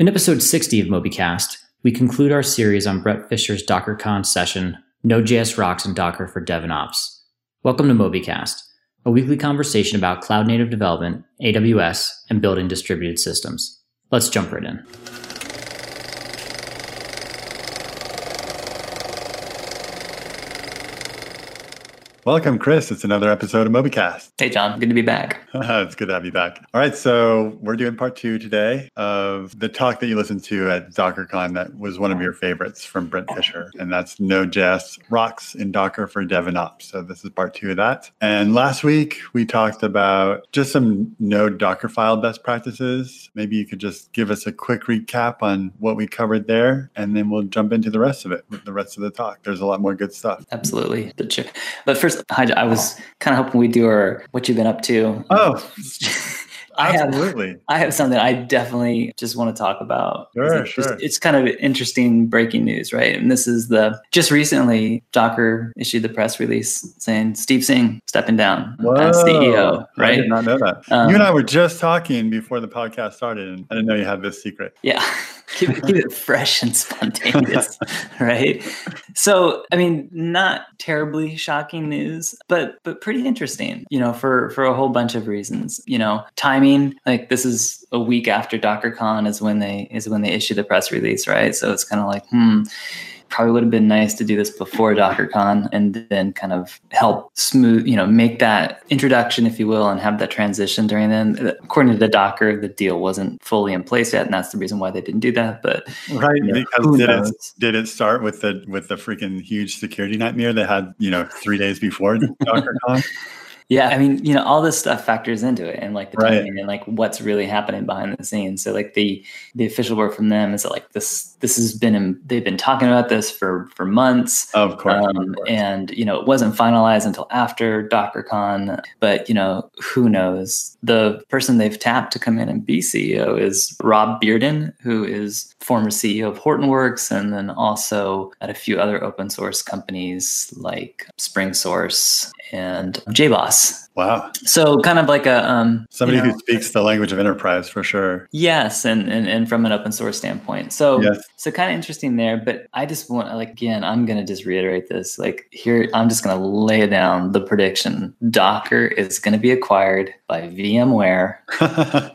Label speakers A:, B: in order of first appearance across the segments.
A: In episode 60 of MobyCast, we conclude our series on Bret Fisher's DockerCon session, Node.js Rocks and Docker for DevOps. Welcome to MobyCast, a weekly conversation about cloud native development, AWS, and building distributed systems. Let's jump right in.
B: Welcome, Chris. It's another episode of MobyCast.
C: Hey, John. Good to be back.
B: it's good to have you back. All right. So, we're doing part two today of the talk that you listened to at DockerCon that was one of your favorites from Bret Fisher. And that's Node.js rocks in Docker for Dev and Ops. So, this is part two of that. And last week, we talked about just some Node Dockerfile best practices. Maybe you could just give us a quick recap on what we covered there, and then we'll jump into the rest of it with the rest of the talk. There's a lot more good stuff.
C: Absolutely. But first, I was kind of hoping we'd do our what you've been up to.
B: Oh,
C: I
B: Absolutely.
C: have I have something I definitely just want to talk about.
B: Sure,
C: it's
B: sure.
C: Just, it's kind of interesting breaking news, right? And this is the just recently Docker issued the press release saying Steve Singh stepping down
B: Whoa.
C: as CEO, right?
B: I did not know that.
C: Um,
B: you and I were just talking before the podcast started, and I didn't know you had this secret.
C: Yeah. keep, it, keep it fresh and spontaneous, right? So, I mean, not terribly shocking news, but but pretty interesting, you know, for for a whole bunch of reasons. You know, timing, like this is a week after DockerCon is when they is when they issue the press release, right? So it's kind of like, hmm, probably would have been nice to do this before DockerCon and then kind of help smooth, you know, make that introduction, if you will, and have that transition during then. According to the Docker, the deal wasn't fully in place yet, and that's the reason why they didn't do that. But
B: Right,
C: you know,
B: because did it did it start with the with the freaking huge security nightmare they had, you know, three days before DockerCon?
C: Yeah, I mean, you know, all this stuff factors into it, and like the
B: Right.
C: timing and like what's really happening behind the scenes. So, like the the official word from them is that like this this has been they've been talking about this for for months.
B: Of course, of
C: Um,
B: course.
C: and you know it wasn't finalized until after DockerCon, but you know who knows? The person they've tapped to come in and be CEO is Rob Bearden, who is former CEO of Hortonworks, and then also at a few other open source companies like SpringSource and JBoss us
B: wow,
C: So kind of like a um,
B: somebody
C: you know,
B: who speaks the language of enterprise for sure.
C: Yes, and, and and from an open source standpoint. So
B: Yes.
C: so kind of interesting there. But I just want like again, I'm gonna just reiterate this. Like here, I'm just gonna lay down the prediction. Docker is gonna be acquired by VMware.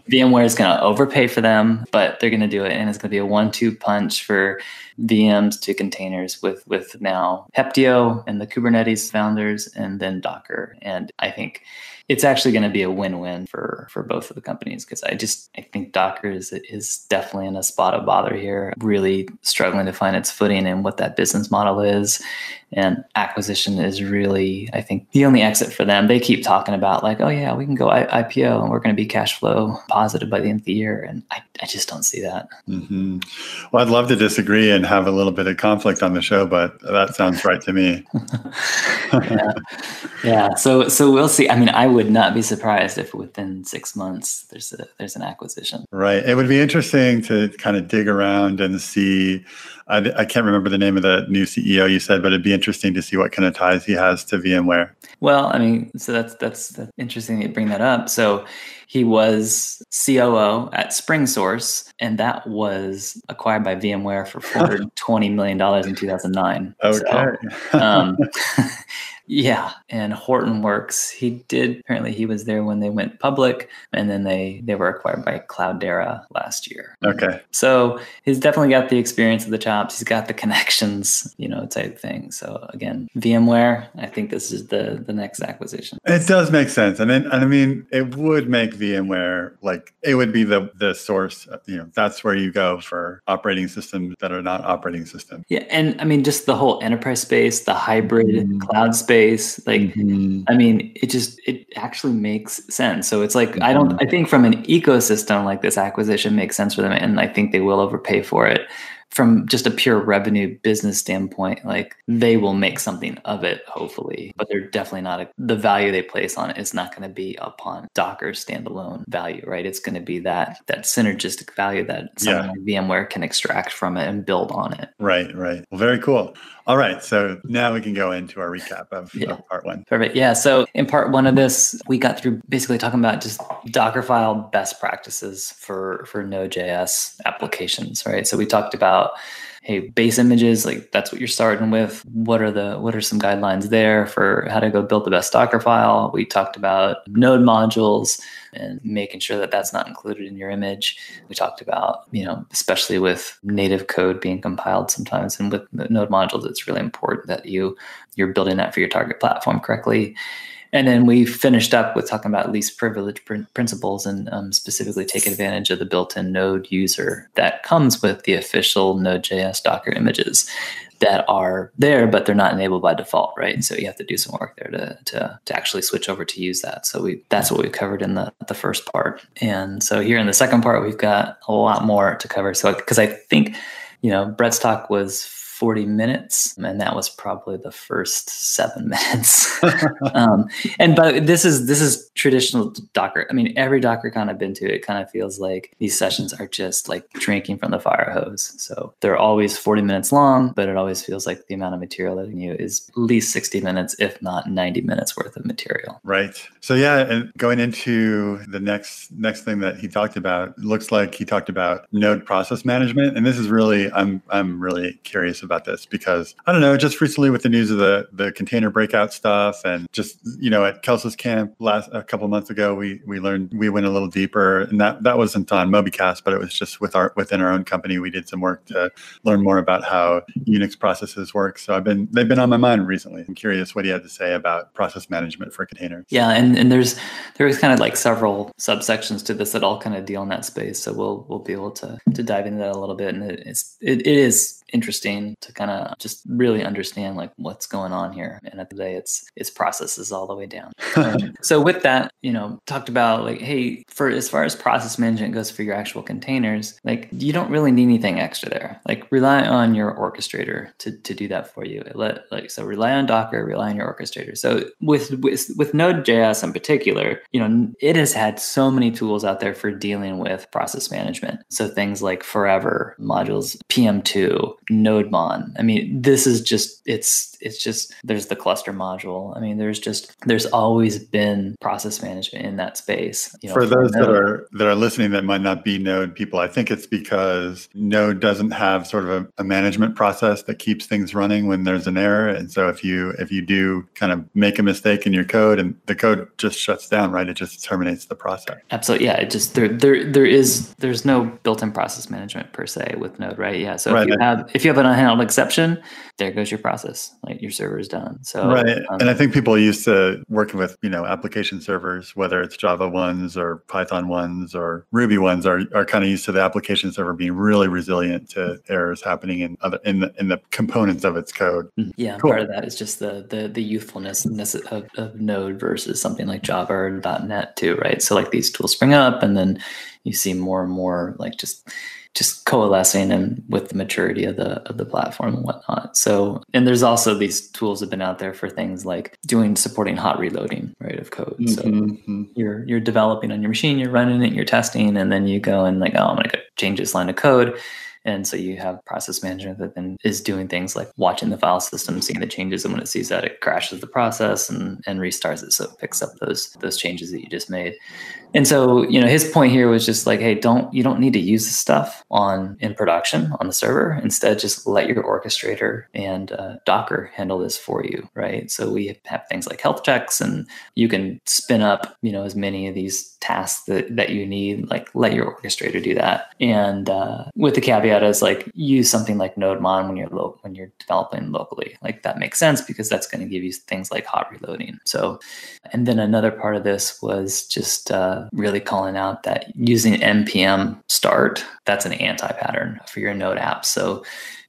C: VMware is gonna overpay for them, but they're gonna do it, and it's gonna be a one-two punch for VMs to containers with with now Heptio and the Kubernetes founders, and then Docker. And I think it's actually going to be a win-win for for both of the companies because I just I think Docker is is definitely in a spot of bother here, really struggling to find its footing and what that business model is. And acquisition is really, I think, the only exit for them. They keep talking about like, oh yeah, we can go I- IPO and we're going to be cash flow positive by the end of the year, and I, I just don't see that.
B: hmm Well, I'd love to disagree and have a little bit of conflict on the show, but that sounds right to me.
C: yeah. yeah. So so we'll see. I mean, I would not be surprised if within six months there's a there's an acquisition.
B: Right. It would be interesting to kind of dig around and see. I, I can't remember the name of the new CEO you said, but it'd be interesting to see what kind of ties he has to VMware.
C: Well, I mean, so that's that's, that's interesting that you bring that up. So he was COO at SpringSource, and that was acquired by VMware for four hundred twenty million dollars in two thousand nine.
B: Okay.
C: um, yeah, and Hortonworks. He did apparently he was there when they went public, and then they they were acquired by Cloudera last year.
B: okay.
C: So he's definitely got the experience of the chops. He's got the connections, you know, type thing. So again, VMware. I think this is the the next acquisition.
B: It does make sense. And then, and I mean, it would make VMware like it would be the the source. You know, that's where you go for operating systems that are not operating systems.
C: Yeah, and I mean, just the whole enterprise space, the hybrid
B: Mhm.
C: cloud space. Like,
B: Mhm.
C: I mean, it just it actually makes sense. So it's like I don't. I think from an ecosystem like this acquisition makes sense for them, and I think they will overpay for it. From just a pure revenue business standpoint, like they will make something of it, hopefully, but they're definitely not a, the value they place on it is not going to be upon Docker standalone value, right? It's going to be that that synergistic value that
B: Yeah.
C: like VMware can extract from it and build on it.
B: Right, right. Well, very cool. All right. So now we can go into our recap of,
C: Yeah.
B: of part one.
C: Perfect. Yeah. So in part one of this, we got through basically talking about just Dockerfile best practices for for Node.js applications, right? So we talked about hey, base images, like that's what you're starting with. What are the what are some guidelines there for how to go build the best Docker file? We talked about node modules and making sure that that's not included in your image. We talked about, you know, especially with native code being compiled sometimes and with node modules, it's really important that you you're building that for your target platform correctly. And then we finished up with talking about least privilege prin- principles and um, specifically take advantage of the built-in Node user that comes with the official Node.js Docker images that are there, but they're not enabled by default, right? So you have to do some work there to to, to actually switch over to use that. So we that's what we covered in the the first part. And so here in the second part, we've got a lot more to cover. So because I think you know Bret's talk was 40 minutes and that was probably the first seven minutes. Um, and but this is this is traditional docker. I mean every docker con i've been to it kind of feels like these sessions are just like drinking from the fire hose. So they're always 40 minutes long but it always feels like the amount of material that you is at least 60 minutes if not 90 minutes worth of material.
B: Right. So yeah, and going into the next next thing that he talked about, looks like he talked about node process management, and this is really I'm I'm really curious about this because I don't know, just recently with the news of the the container breakout stuff, and just you know at Kelsa's camp last a couple months ago, we we learned we went a little deeper, and that that wasn't on MobyCast, but it was just with our within our own company, we did some work to learn more about how Unix processes work. So I've been they've been on my mind recently. I'm curious what he had to say about process management for containers.
C: Yeah, and, and there's there's kind of like several subsections to this that all kind of deal in that space. So we'll we'll be able to to dive into that a little bit, and it, it's it, it is interesting to kind of just really understand like what's going on here. And at the day, it's it's processes all the way down. Um, so with that, you know, talked about like, hey, for as far as process management goes for your actual containers, like you don't really need anything extra there. Like rely on your orchestrator to, to do that for you. Let like so rely on Docker, rely on your orchestrator. So with with with Node.js in particular, you know, it has had so many tools out there for dealing with process management. So things like Forever modules, PM2, NodeMon. I mean, this is just it's it's just there's the cluster module. I mean, there's just there's always been process management in that space. You know,
B: for those that are that are listening that might not be Node people, I think it's because Node doesn't have sort of a, a management process that keeps things running when there's an error. And so if you if you do kind of make a mistake in your code and the code just shuts down, right? It just terminates the process.
C: Absolutely, yeah. It just there there there is there's no built-in process management per se with Node, right? Yeah. So
B: Right.
C: if you have if you have an unhandled exception, there goes your process. Like your server is done. So
B: right.
C: um,
B: and I think people are used to working with, you know, application servers, whether it's Java ones or Python ones or Ruby ones are, are kind of used to the application server being really resilient to errors happening in other in the in the components of its code.
C: Yeah,
B: Cool.
C: part of that is just the the the youthfulness of, of Node versus something like Java or .NET too, right? So like these tools spring up, and then you see more and more like just just coalescing and with the maturity of the of the platform and whatnot. So and there's also these tools have been out there for things like doing supporting hot reloading, right, of code. So
B: Mhm.
C: you're you're developing on your machine, you're running it, you're testing, and then you go and like, oh, I'm gonna go change this line of code. And so you have process management that then is doing things like watching the file system, seeing the changes, and when it sees that, it crashes the process and, and restarts it, so it picks up those those changes that you just made. And so, you know, his point here was just like, hey, don't you don't need to use this stuff on in production on the server. Instead, just let your orchestrator and uh, Docker handle this for you, right? So we have things like health checks, and you can spin up, you know, as many of these tasks that that you need. Like, let your orchestrator do that, and uh, with the caveat is like use something like NodeMon when you're lo- when you're developing locally. Like that makes sense because that's going to give you things like hot reloading. So and then another part of this was just uh, really calling out that using npm start, that's an anti pattern for your Node app. So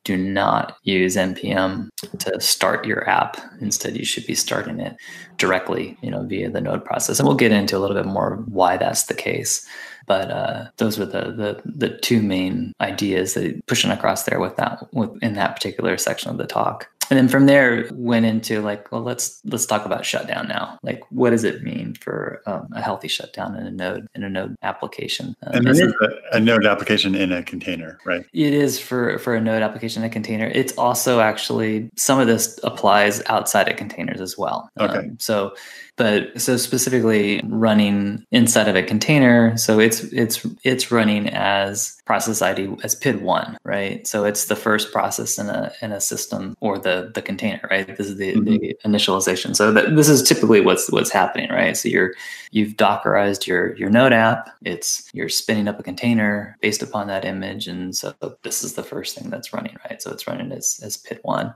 C: do not use npm to start your app. Instead, you should be starting it directly, you know, via the node process. And we'll get into a little bit more why that's the case. But uh, those were the, the the two main ideas that pushing across there with that with in that particular section of the talk and then from there went into like well let's let's talk about shutdown now. Like what does it mean for um, a healthy shutdown in a node in a node application?
B: Um, and this is a, a, node application in a container right?
C: It is for for a node application in a container. It's also actually some of this applies outside of containers as well.
B: Okay. Um,
C: so but so specifically running inside of a container so it's it's it's running as process id as pid 1 right? So it's the first process in a in a system or the the container right? This is the, mm-hmm. the initialization. So that, this is typically what's what's happening right? So you're you've dockerized your your node app. It's you're spinning up a container based upon that image. And so this is the first thing that's running right? So it's running as as pid 1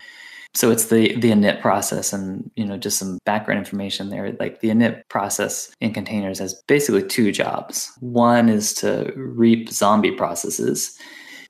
C: so it's the the init process and you know just some background information there. Like the init process in containers has basically two jobs. One is to reap zombie processes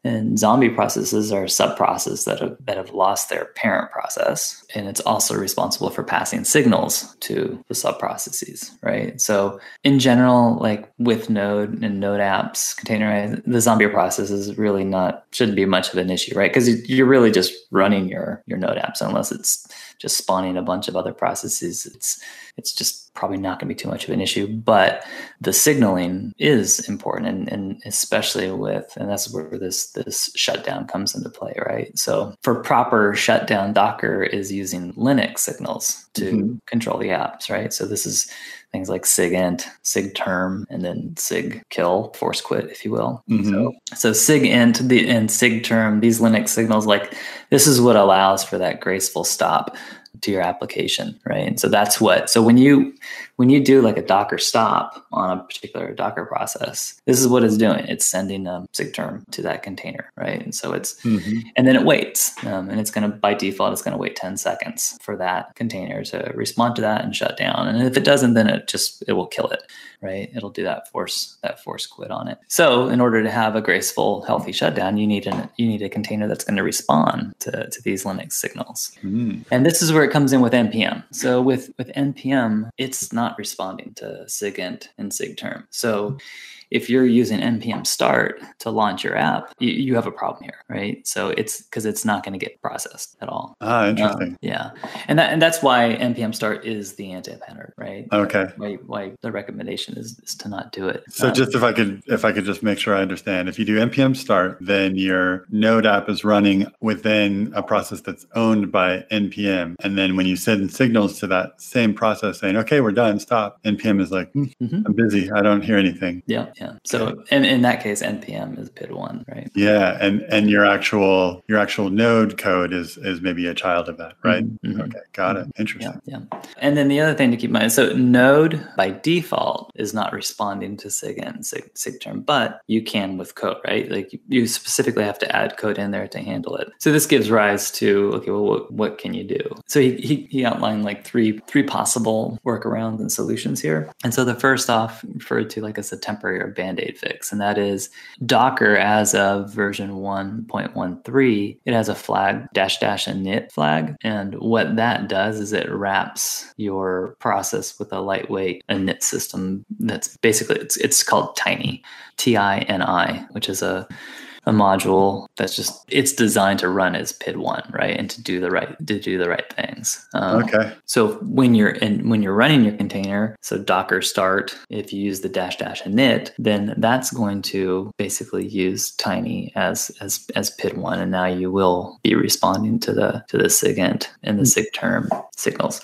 C: and zombie processes are subprocesses that have, that have lost their parent process. And it's also responsible for passing signals to the subprocesses, right? So in general, like with Node and Node apps, containerized, the zombie process is really not, shouldn't be much of an issue, right? Because you're really just running your, your Node apps unless it's just spawning a bunch of other processes. It's, it's just probably not going to be too much of an issue. But the signaling is important, and, and especially with, and that's where this this shutdown comes into play, right? So for proper shutdown, Docker is using Linux signals to mm-hmm. control the apps, right? So this is things like sigint, sigterm, and then sigkill, force quit, if you will. Mm-hmm. So, so sigint the, and sigterm, these Linux signals, like this is what allows for that graceful stop to your application, right? And so that's what. So when you when you do like a Docker stop on a particular Docker process, this is what it's doing. It's sending a sigterm to that container, right? And so it's mm-hmm. and then it waits, um, and it's going to by default it's going to wait ten seconds for that container to respond to that and shut down. And if it doesn't, then it just it will kill it, right? It'll do that force that force quit on it. So in order to have a graceful, healthy shutdown, you need an you need a container that's going to respond to to these Linux signals. Mm. And this is where it comes in with npm. So with with npm, it's not responding to sigint and sigterm. So if you're using npm start to launch your app, you, you have a problem here, right? So it's because it's not going to get processed at all.
B: Ah, interesting.
C: Um, yeah, and that and that's why npm start is the anti-pattern, right?
B: Okay.
C: Why, why the recommendation is, is to not do it.
B: So um, just if I could if I could just make sure I understand, if you do npm start, then your Node app is running within a process that's owned by npm, and then when you send signals to that same process saying, "Okay, we're done, stop," npm is like, mm, mm-hmm. "I'm busy, I don't hear anything."
C: Yeah. Yeah. So in, in that case, npm is PID one, right?
B: Yeah, and and your actual your actual node code is is maybe a child of that, right? Mm-hmm. mm-hmm. Okay, got it. Mm-hmm. Interesting.
C: Yeah, yeah. And then the other thing to keep in mind, so node by default is not responding to sigint sig sigterm, but you can with code, right? Like you specifically have to add code in there to handle it. So this gives rise to okay, well, what, what can you do? So he, he he outlined like three three possible workarounds and solutions here. And so the first off referred to like as a temporary band aid fix, and that is Docker as of version 1.13, it has a flag dash dash init flag. And what that does is it wraps your process with a lightweight init system that's basically it's, it's called Tini, T I N I, which is a a module that's just it's designed to run as PID one, right, and to do the right to do the right things.
B: Um, okay.
C: So when you're in when you're running your container, so Docker start, if you use the dash dash init, then that's going to basically use Tini as as as PID one, and now you will be responding to the to the SIGINT and the mm. sigterm signals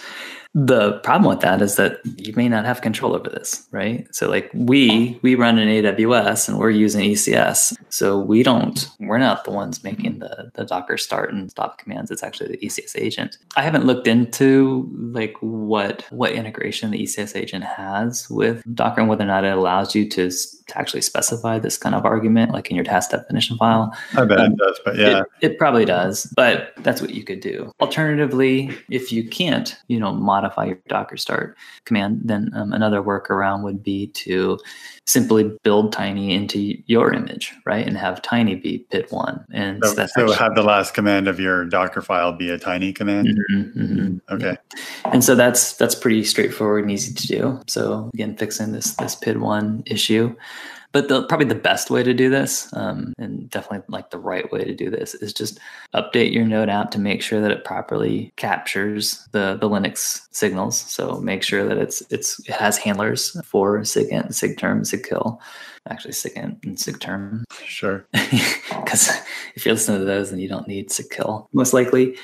C: the problem with that is that you may not have control over this right? So like we we run in aws and we're using ecs so we don't we're not the ones making the the docker start and stop commands. It's actually the ecs agent. I haven't looked into like what what integration the ecs agent has with docker and whether or not it allows you to to actually specify this kind of argument, like in your task definition file.
B: I bet um, it does, but yeah.
C: It, it, probably does, but that's what you could do. Alternatively, if you can't, you know, modify your Docker start command, then um, another workaround would be to simply build Tini into your image, right? And have Tini be pid one. And
B: so, so actually, have the last command of your Docker file be a Tini command.
C: Mm-hmm, mm-hmm.
B: Okay.
C: And so that's that's pretty straightforward and easy to do. So again, fixing this this pid one issue. But the, probably the best way to do this, um, and definitely like the right way to do this, is just update your Node app to make sure that it properly captures the the Linux signals. So make sure that it's it's it has handlers for SIGINT, SIGTERM, SIGKILL actually SIGINT and term.
B: Sure.
C: Because if you're listening to those, then you don't need SIGKILL most likely.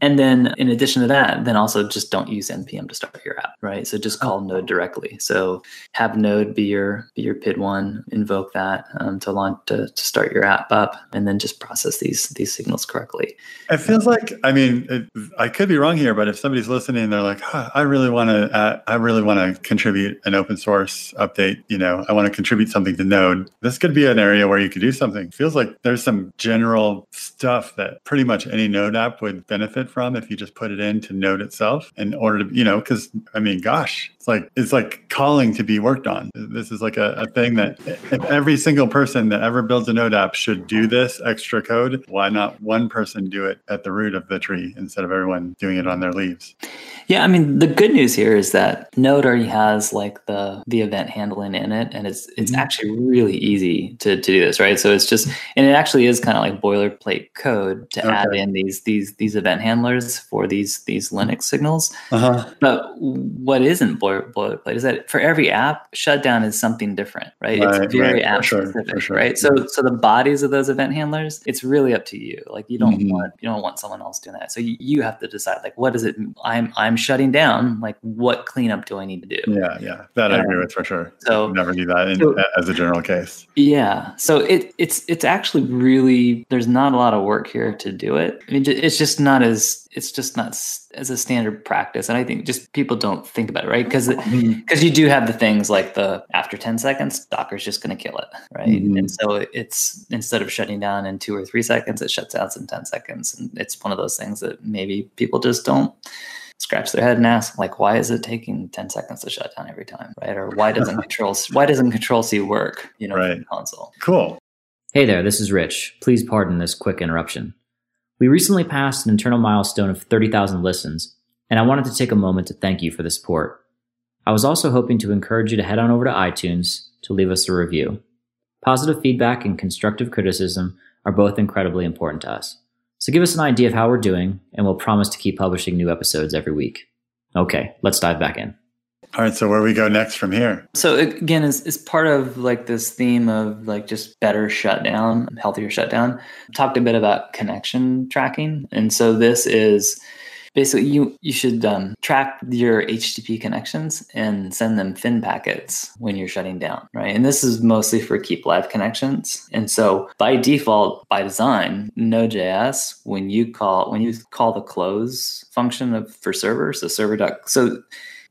C: And then in addition to that, then also just don't use npm to start your app, right? So just call Node directly. So have Node be your be your PID one, invoke that um, to launch to, to start your app up, and then just process these these signals correctly.
B: It feels like I mean it, I could be wrong here, but if somebody's listening, they're like, huh, I really want to uh, I really want to contribute an open source update. You know, I want to contribute something to node, this could be an area where you could do something. Feels like there's some general stuff that pretty much any node app would benefit from if you just put it into node itself in order to, you know, because I mean, gosh, it's like it's like calling to be worked on. This is like a, a thing that if every single person that ever builds a node app should do this extra code, why not one person do it at the root of the tree instead of everyone doing it on their leaves?
C: Yeah, I mean the good news here is that Node already has like the the event handling in it, and it's it's mm-hmm. actually really easy to, to do this, right? So it's just and it actually is kind of like boilerplate code to okay. add in these these these event handlers for these these Linux signals. Uh-huh. But what isn't boilerplate is that for every app, shutdown is something different, right? right it's very right, app sure, specific, sure. right? So so the bodies of those event handlers, it's really up to you. Like you don't mm-hmm. want you don't want someone else doing that. So you, you have to decide like what is it I'm I'm shutting down, like what cleanup do I need to do?
B: Yeah, yeah, that um, I agree with for sure. So never do that in, so, as a general case.
C: Yeah, so it it's it's actually really there's not a lot of work here to do it. I mean, it's just not as it's just not as a standard practice, and I think just people don't think about it, right? Because because mm-hmm. you do have the things like the after ten seconds, Docker's just going to kill it, right? Mm-hmm. And so it's instead of shutting down in two or three seconds, it shuts out in ten seconds, and it's one of those things that maybe people just don't scratch their head and ask like why is it taking 10 seconds to shut down every time right? Or why doesn't control why doesn't control c work you know right. console?
B: Cool.
A: Hey there this is rich. Please pardon this quick interruption. We recently passed an internal milestone of 30,000 listens and i wanted to take a moment to thank you for the support. I was also hoping to encourage you to head on over to itunes to leave us a review. Positive feedback and constructive criticism are both incredibly important to us so give us an idea of how we're doing, and we'll promise to keep publishing new episodes every week. Okay, let's dive back in.
B: All right, so where we go next from here?
C: So again, is is part of like this theme of like just better shutdown, healthier shutdown. Talked a bit about connection tracking, and so this is basically you you should um, track your HTTP connections and send them fin packets when you're shutting down, right? And this is mostly for keep alive connections. And so by default, by design, Node.js when you call when you call the close function of for server, so server dot so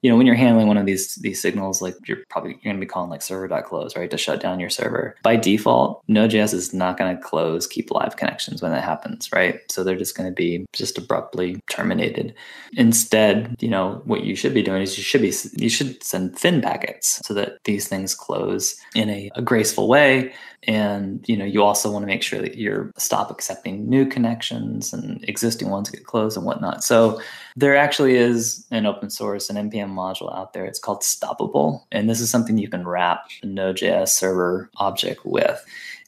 C: you know, when you're handling one of these these signals, like you're probably you're going to be calling like server.close, right, to shut down your server. By default, Node.js is not going to close keep alive connections when that happens, right? So they're just going to be just abruptly terminated. Instead, you know, what you should be doing is you should be you should send fin packets so that these things close in a, a graceful way and you know you also want to make sure that you're stop accepting new connections and existing ones get closed and whatnot so there actually is an open source an npm module out there it's called stoppable and this is something you can wrap a node.js server object with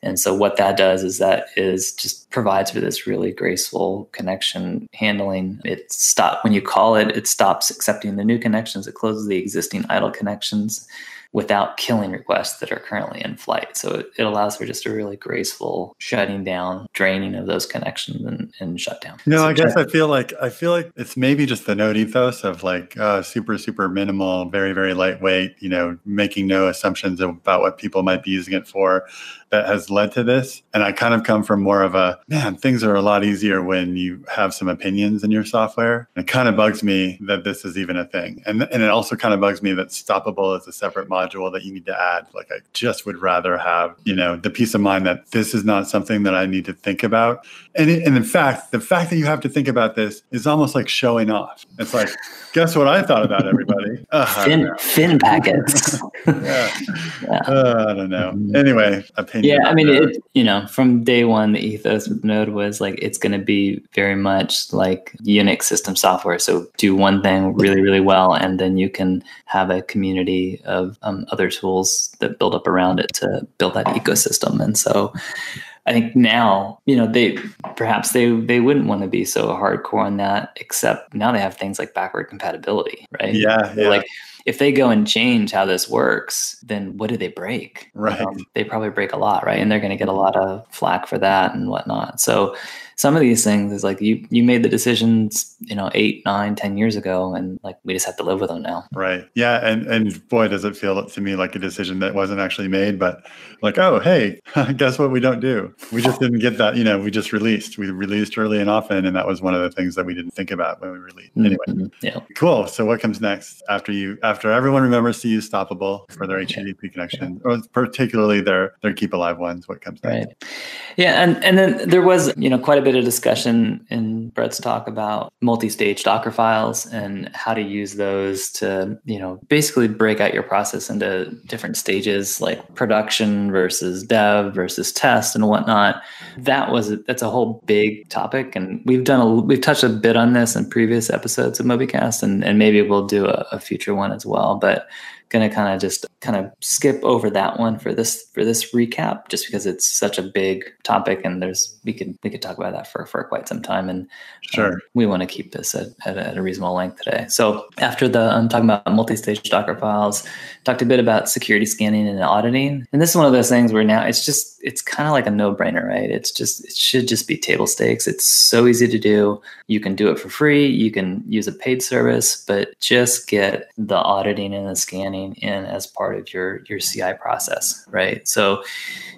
C: and so what that does is that is just provides for this really graceful connection handling. It stop when you call it, it stops accepting the new connections. It closes the existing idle connections without killing requests that are currently in flight. So it, it, allows for just a really graceful shutting down, draining of those connections and, and shutdown.
B: No,
C: so
B: I guess I feel like I feel like it's maybe just the node ethos of like uh, super, super minimal, very, very lightweight, you know, making no assumptions about what people might be using it for that has led to this. And I kind of come from more of a man, things are a lot easier when you have some opinions in your software. And it kind of bugs me that this is even a thing. And, and it also kind of bugs me that stoppable is a separate module module that you need to add. Like I just would rather have, you know, the peace of mind that this is not something that I need to think about. And, it, and in fact, the fact that you have to think about this is almost like showing off. It's like, guess what I thought about everybody? Uh,
C: fin, fin packets.
B: yeah. yeah. Uh, I don't know. Anyway,
C: opinion. Yeah, I mean, it, you know, from day one, the ethos with Node was like it's going to be very much like Unix system software. So do one thing really, really well, and then you can have a community of um, other tools that build up around it to build that ecosystem. And so, I think now, you know, they perhaps they they wouldn't want to be so hardcore on that, except now they have things like backward compatibility, right?
B: Yeah, yeah.
C: Like if they go and change how this works, then what do they break?
B: Right. Um,
C: they probably break a lot, right? And they're going to get a lot of flack for that and whatnot. So some of these things is like you you made the decisions you know eight nine ten years ago and like we just have to live with them now.
B: Right. Yeah and and boy does it feel to me like a decision that wasn't actually made but like oh hey guess what we don't do? We just didn't get that you know we just released. We released early and often and that was one of the things that we didn't think about when we released. Anyway. Mm-hmm.
C: yeah.
B: Cool. So what comes next after you after everyone remembers to use stoppable for their http yeah. connection or particularly their their keep alive ones what comes next?
C: Right. Yeah and and then there was you know quite a bit of discussion in Bret's talk about multi-stage Docker files and how to use those to, you know, basically break out your process into different stages like production versus dev versus test and whatnot. That was that's a whole big topic, and we've done a we've touched a bit on this in previous episodes of MobyCast, and and maybe we'll do a, a future one as well. But going to kind of just kind of skip over that one for this for this recap just because it's such a big topic and there's we could we could talk about that for for quite some time and
B: sure. um,
C: we want to keep this at, at, at, a reasonable length today. So after the i'm talking about multi-stage docker files talked a bit about security scanning and auditing and this is one of those things where now it's just it's kind of like a no-brainer right? It's just it should just be table stakes. It's so easy to do. You can do it for free. You can use a paid service but just get the auditing and the scanning in as part of your your CI process, right? So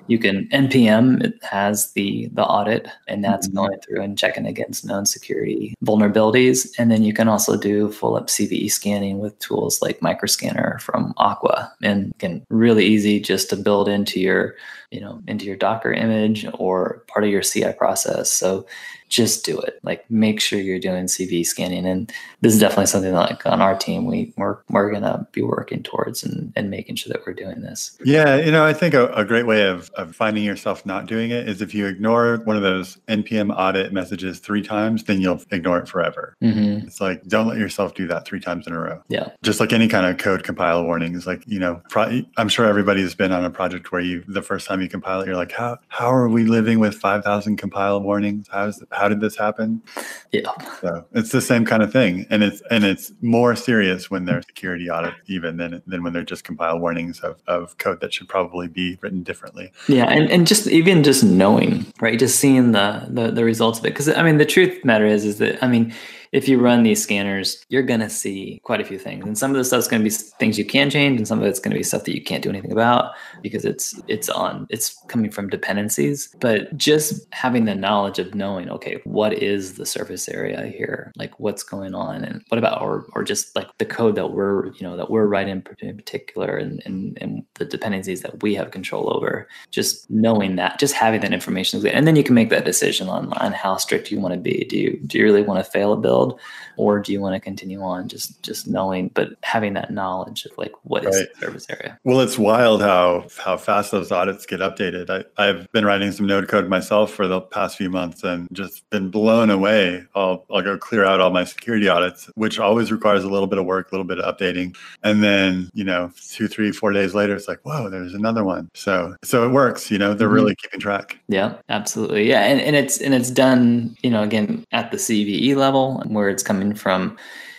C: you can npm it has the the audit and that's mm-hmm. going through and checking against known security vulnerabilities and then you can also do full up cve scanning with tools like microscanner from aqua and can really easy just to build into your you know into your docker image or part of your ci process so just do it. Like make sure you're doing CV scanning. And this is definitely something that like on our team we we're we're gonna be working towards and, and making sure that we're doing this.
B: Yeah, you know, I think a, a great way of, of finding yourself not doing it is if you ignore one of those NPM audit messages three times, then you'll ignore it forever.
C: Mm-hmm.
B: It's like don't let yourself do that three times in a row.
C: Yeah.
B: Just like any kind of code compile warnings. Like, you know, pro- I'm sure everybody's been on a project where you the first time you compile it, you're like, how how are we living with five thousand compile warnings? How's how did this happen?
C: Yeah.
B: So it's the same kind of thing, and it's and it's more serious when they're security audit even than than when they're just compile warnings of, of code that should probably be written differently.
C: Yeah, and, and just even just knowing, right? Just seeing the the, the results of it, because I mean, the truth matter is is that I mean if you run these scanners, you're going to see quite a few things. And some of the stuff's going to be things you can change, and some of it's going to be stuff that you can't do anything about because it's it's on it's coming from dependencies. But just having the knowledge of knowing, okay, what is the surface area here? Like what's going on, and what about or or just like the code that we're you know that we're writing in particular, and and, and the dependencies that we have control over. Just knowing that, just having that information, and then you can make that decision on on how strict you want to be. Do you do you really want to fail a build? Or do you want to continue on just just knowing but having that knowledge of like what is right. the surface area?
B: Well it's wild how how fast those audits get updated. I, i've been writing some node code myself for the past few months and just been blown away. I'll, I'll go clear out all my security audits which always requires a little bit of work a little bit of updating. And then you know two three four days later it's like whoa there's another one. So so it works you know they're mm-hmm. really keeping track.
C: Yeah absolutely. Yeah and, and it's and it's done you know again at the cve level where it's coming from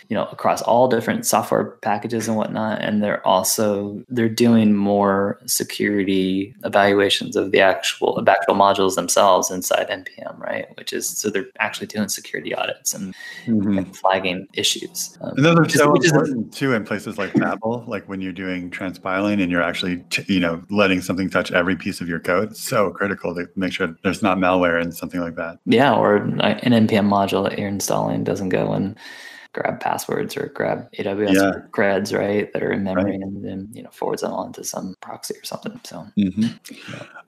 C: you know across all different software packages and whatnot and they're also they're doing more security evaluations of the actual of actual modules themselves inside npm right? Which is so they're actually doing security audits and, mm-hmm. and flagging issues
B: um, and those are so is, important too in places like babel like when you're doing transpiling and you're actually t- you know letting something touch every piece of your code. It's so critical to make sure there's not malware and something like that.
C: Yeah or an npm module that you're installing doesn't go and grab passwords or grab AWS
B: Yeah.
C: creds, right, that are in memory
B: Right.
C: and then you know forwards them on to some proxy or something. So
B: Mhm.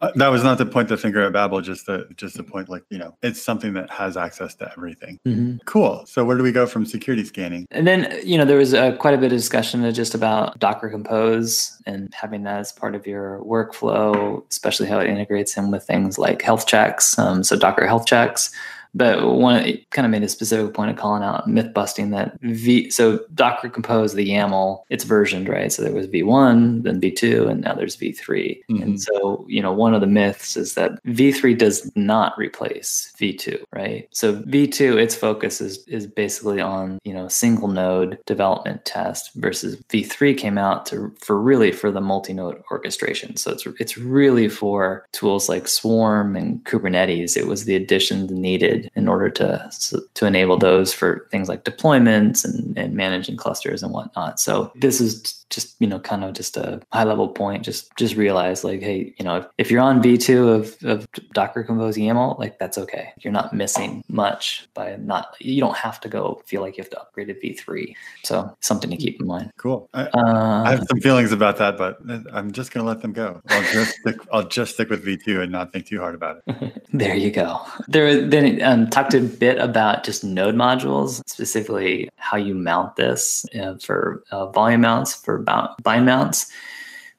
B: Uh, that was not the point the finger at Babel, just the just the point like you know it's something that has access to everything. Cool. So where do we go from security scanning?
C: And then, you know, there was uh, quite a bit of discussion just about Docker Compose and having that as part of your workflow, especially how it integrates in with things like health checks. Um, so Docker health checks. But one it kind of made a specific point of calling out myth busting that V. So Docker Compose, the YAML, it's versioned right. So there was V1, then V2, and now there's V3.
B: Mhm.
C: And so you know, one of the myths is that V3 does not replace V2, right? So V2, its focus is is basically on you know single node development test versus V3 came out to for really for the multi-node orchestration. So it's it's really for tools like Swarm and Kubernetes. It was the additions needed in order to to enable those for things like deployments and, and managing clusters and whatnot. So this is just you know kind of just a high level point. Just just realize like hey you know if, if you're on V2 of, of Docker Compose YAML like that's okay. You're not missing much by not you don't have to go feel like you have to upgrade to V3. So something to keep in mind.
B: Cool. I,
C: Uh,
B: I have some feelings about that, but I'm just going to let them go. I'll just stick, I'll just stick with V2 and not think too hard about it.
C: There you go. There then um, talked a bit about just node modules, specifically how you mount this uh, for uh, volume mounts for bound, bind mounts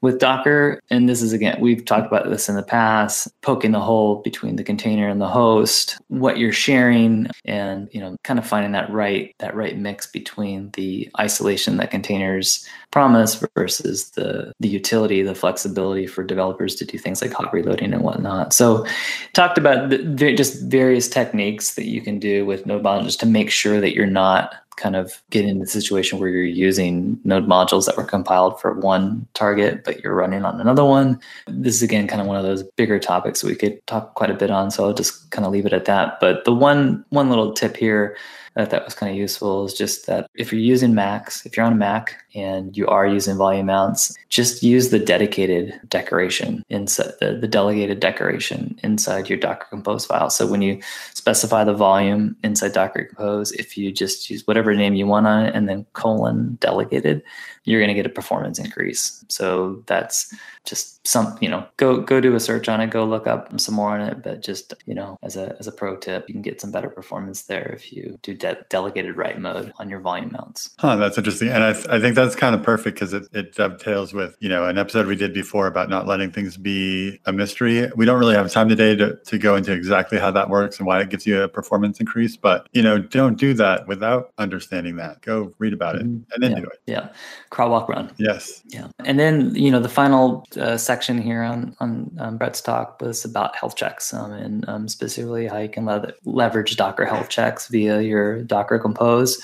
C: with Docker. And this is again, we've talked about this in the past, poking the hole between the container and the host, what you're sharing, and you know, kind of finding that right that right mix between the isolation that containers promise versus the the utility, the flexibility for developers to do things like hot reloading and whatnot. So talked about the, just various techniques that you can do with node modules to make sure that you're not kind of get into the situation where you're using node modules that were compiled for one target but you're running on another one. This is again kind of one of those bigger topics we could talk quite a bit on so i'll just kind of leave it at that. But the one one little tip here that that was kind of useful is just that if you're using Macs, if you're on a Mac and you are using volume mounts, just use the dedicated decoration inside the, the delegated decoration inside your Docker Compose file. So when you specify the volume inside Docker Compose, if you just use whatever name you want on it and then colon delegated, you're going to get a performance increase. So that's just some, you know, go go do a search on it, go look up some more on it. But just you know, as a as a pro tip, you can get some better performance there if you do de- delegated write mode on your volume mounts.
B: Huh, that's interesting. And I, I think that's kind of perfect because it, it dovetails with, you know, an episode we did before about not letting things be a mystery. We don't really have time today to, to go into exactly how that works and why it gives you a performance increase. But, you know, don't do that without understanding that. Go read about it
C: Mhm.
B: and then
C: yeah.
B: do it.
C: Yeah, crawl, walk, run.
B: Yes.
C: Yeah, and then you know the final uh, section here on on um, Bret's talk was about health checks, um, and um, specifically how you can le- leverage Docker health checks via your Docker Compose.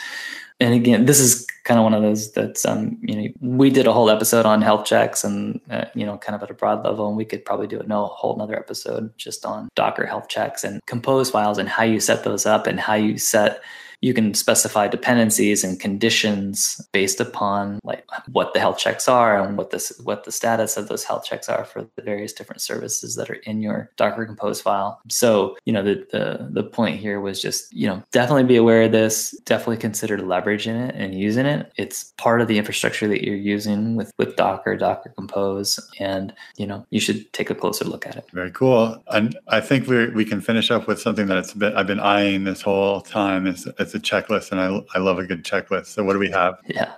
C: And again, this is kind of one of those that's um you know we did a whole episode on health checks and uh, you know kind of at a broad level, and we could probably do a whole another episode just on Docker health checks and Compose files and how you set those up and how you set you can specify dependencies and conditions based upon like what the health checks are and what this what the status of those health checks are for the various different services that are in your Docker Compose file. So, you know, the the the point here was just, you know, definitely be aware of this, definitely consider leveraging it and using it. It's part of the infrastructure that you're using with with Docker, Docker Compose, and you know, you should take a closer look at it.
B: Very cool. And I think we we can finish up with something that it's been I've been eyeing this whole time. It's it's a checklist, and I I love a good checklist. So what do we have?
C: Yeah.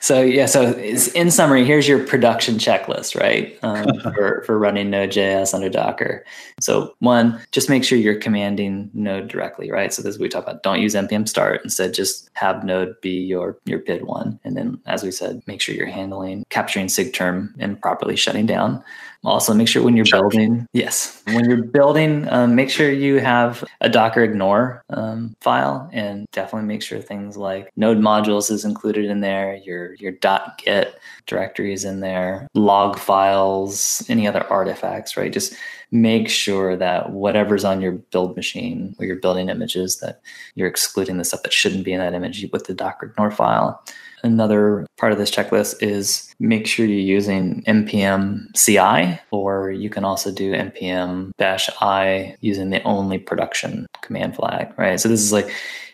C: So yeah. So in summary, here's your production checklist, right? Um, for for running Node.js under Docker. So one, just make sure you're commanding Node directly, right? So this is what we talk about. Don't use npm start. Instead, just have Node be your your PID one. And then, as we said, make sure you're handling capturing SIGTERM and properly shutting down. Also, make sure when you're building, yes, when you're building, um, make sure you have a Docker ignore um, file, and definitely make sure things like node modules is included in there. Your your .git directory is in there, log files, any other artifacts, right? Just make sure that whatever's on your build machine where you're building images, that you're excluding the stuff that shouldn't be in that image with the Docker ignore file. Another part of this checklist is make sure you're using npm CI, or you can also do npm dash i using the only production command flag, right? So this is like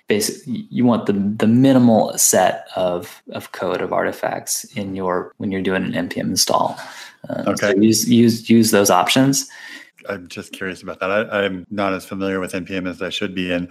C: basically you want the the minimal set of of code of artifacts in your when you're doing an npm install. Uh,
B: Okay.
C: So use use use those options.
B: I'm just curious about that. I, I'm not as familiar with npm as I should be, and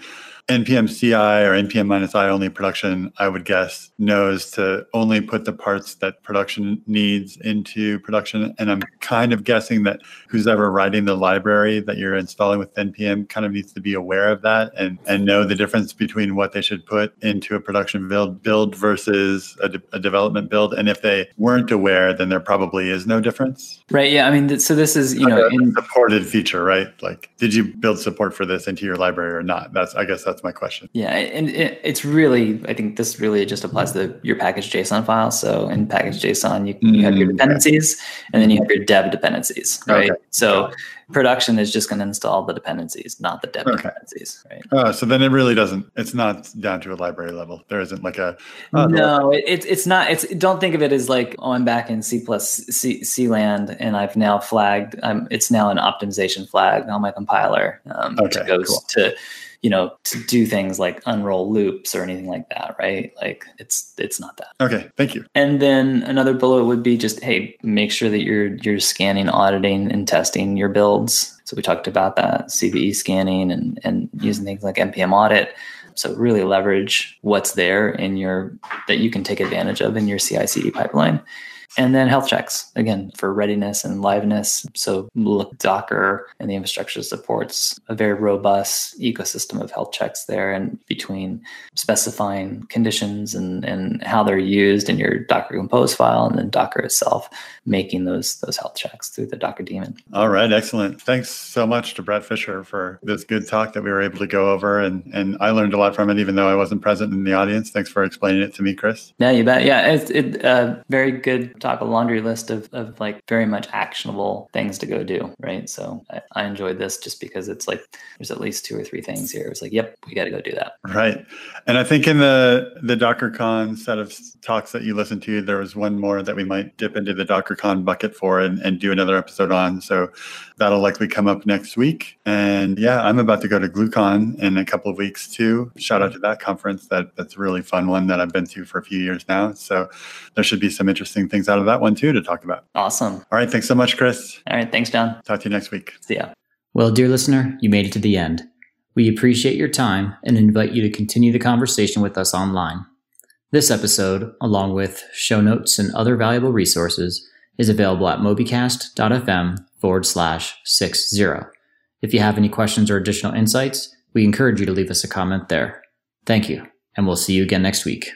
B: npm CI or npm minus i only production, I would guess, knows to only put the parts that production needs into production. And I'm kind of guessing that who's ever writing the library that you're installing with npm kind of needs to be aware of that and and know the difference between what they should put into a production build build versus a, de- a development build. And if they weren't aware, then there probably is no difference.
C: Right. Yeah. I mean, th- so this is you know in
B: supported feature, right? Like, did you build support for this into your library or not? That's, I guess, that's my question.
C: Yeah, and it, it's really, I think this really just applies to your package JSON file. So in package JSON, you, you have your
B: Mm, okay.
C: dependencies, and then you have your dev dependencies, right?
B: Okay,
C: So production is just going to install the dependencies, not the dev
B: Okay.
C: dependencies, right?
B: Uh, so then it really doesn't. It's not down to a library level. There isn't like a. the
C: no, it's it's not. It's don't think of it as like oh, I'm back in C plus C, C land, and I've now flagged. I'm it's now an optimization flag on my compiler um, to
B: Okay,
C: go
B: cool.
C: to you know to do things like unroll loops or anything like that, right? Like it's it's not that.
B: Okay, thank you.
C: And then another bullet would be just hey, make sure that you're you're scanning, auditing, and testing your builds. So we talked about that CVE scanning and and using things like npm audit. So really leverage what's there in your that you can take advantage of in your CI/CD pipeline. And then health checks again for readiness and liveness. So look, Docker and the infrastructure supports a very robust ecosystem of health checks there, and between specifying conditions and, and how they're used in your Docker Compose file, and then Docker itself making those those health checks through the Docker daemon.
B: All right, excellent. Thanks so much to Bret Fisher for this good talk that we were able to go over, and and I learned a lot from it, even though I wasn't present in the audience. Thanks for explaining it to me, Chris.
C: Yeah, you bet. Yeah, it's it uh, very good talk, a laundry list of, of like very much actionable things to go do, right? So I, I enjoyed this just because it's like there's at least two or three things here. It's like, yep, we got to go do that.
B: Right, and I think in the the DockerCon set of talks that you listened to, there was one more that we might dip into the DockerCon bucket for and, and do another episode on. So that'll likely come up next week. And yeah, I'm about to go to GlueCon in a couple of weeks too. Shout out to that conference. That that's a really fun one that I've been to for a few years now. So there should be some interesting things out of that one too to talk about.
C: Awesome.
B: All right, thanks so much, Chris.
C: All right, thanks, John.
B: Talk to you next week.
C: See ya.
A: Well, dear listener, you made it to the end. We appreciate your time and invite you to continue the conversation with us online. This episode, along with show notes and other valuable resources, is available at mobycast.fm forward slash six zero. If you have any questions or additional insights, we encourage you to leave us a comment there. Thank you, and we'll see you again next week.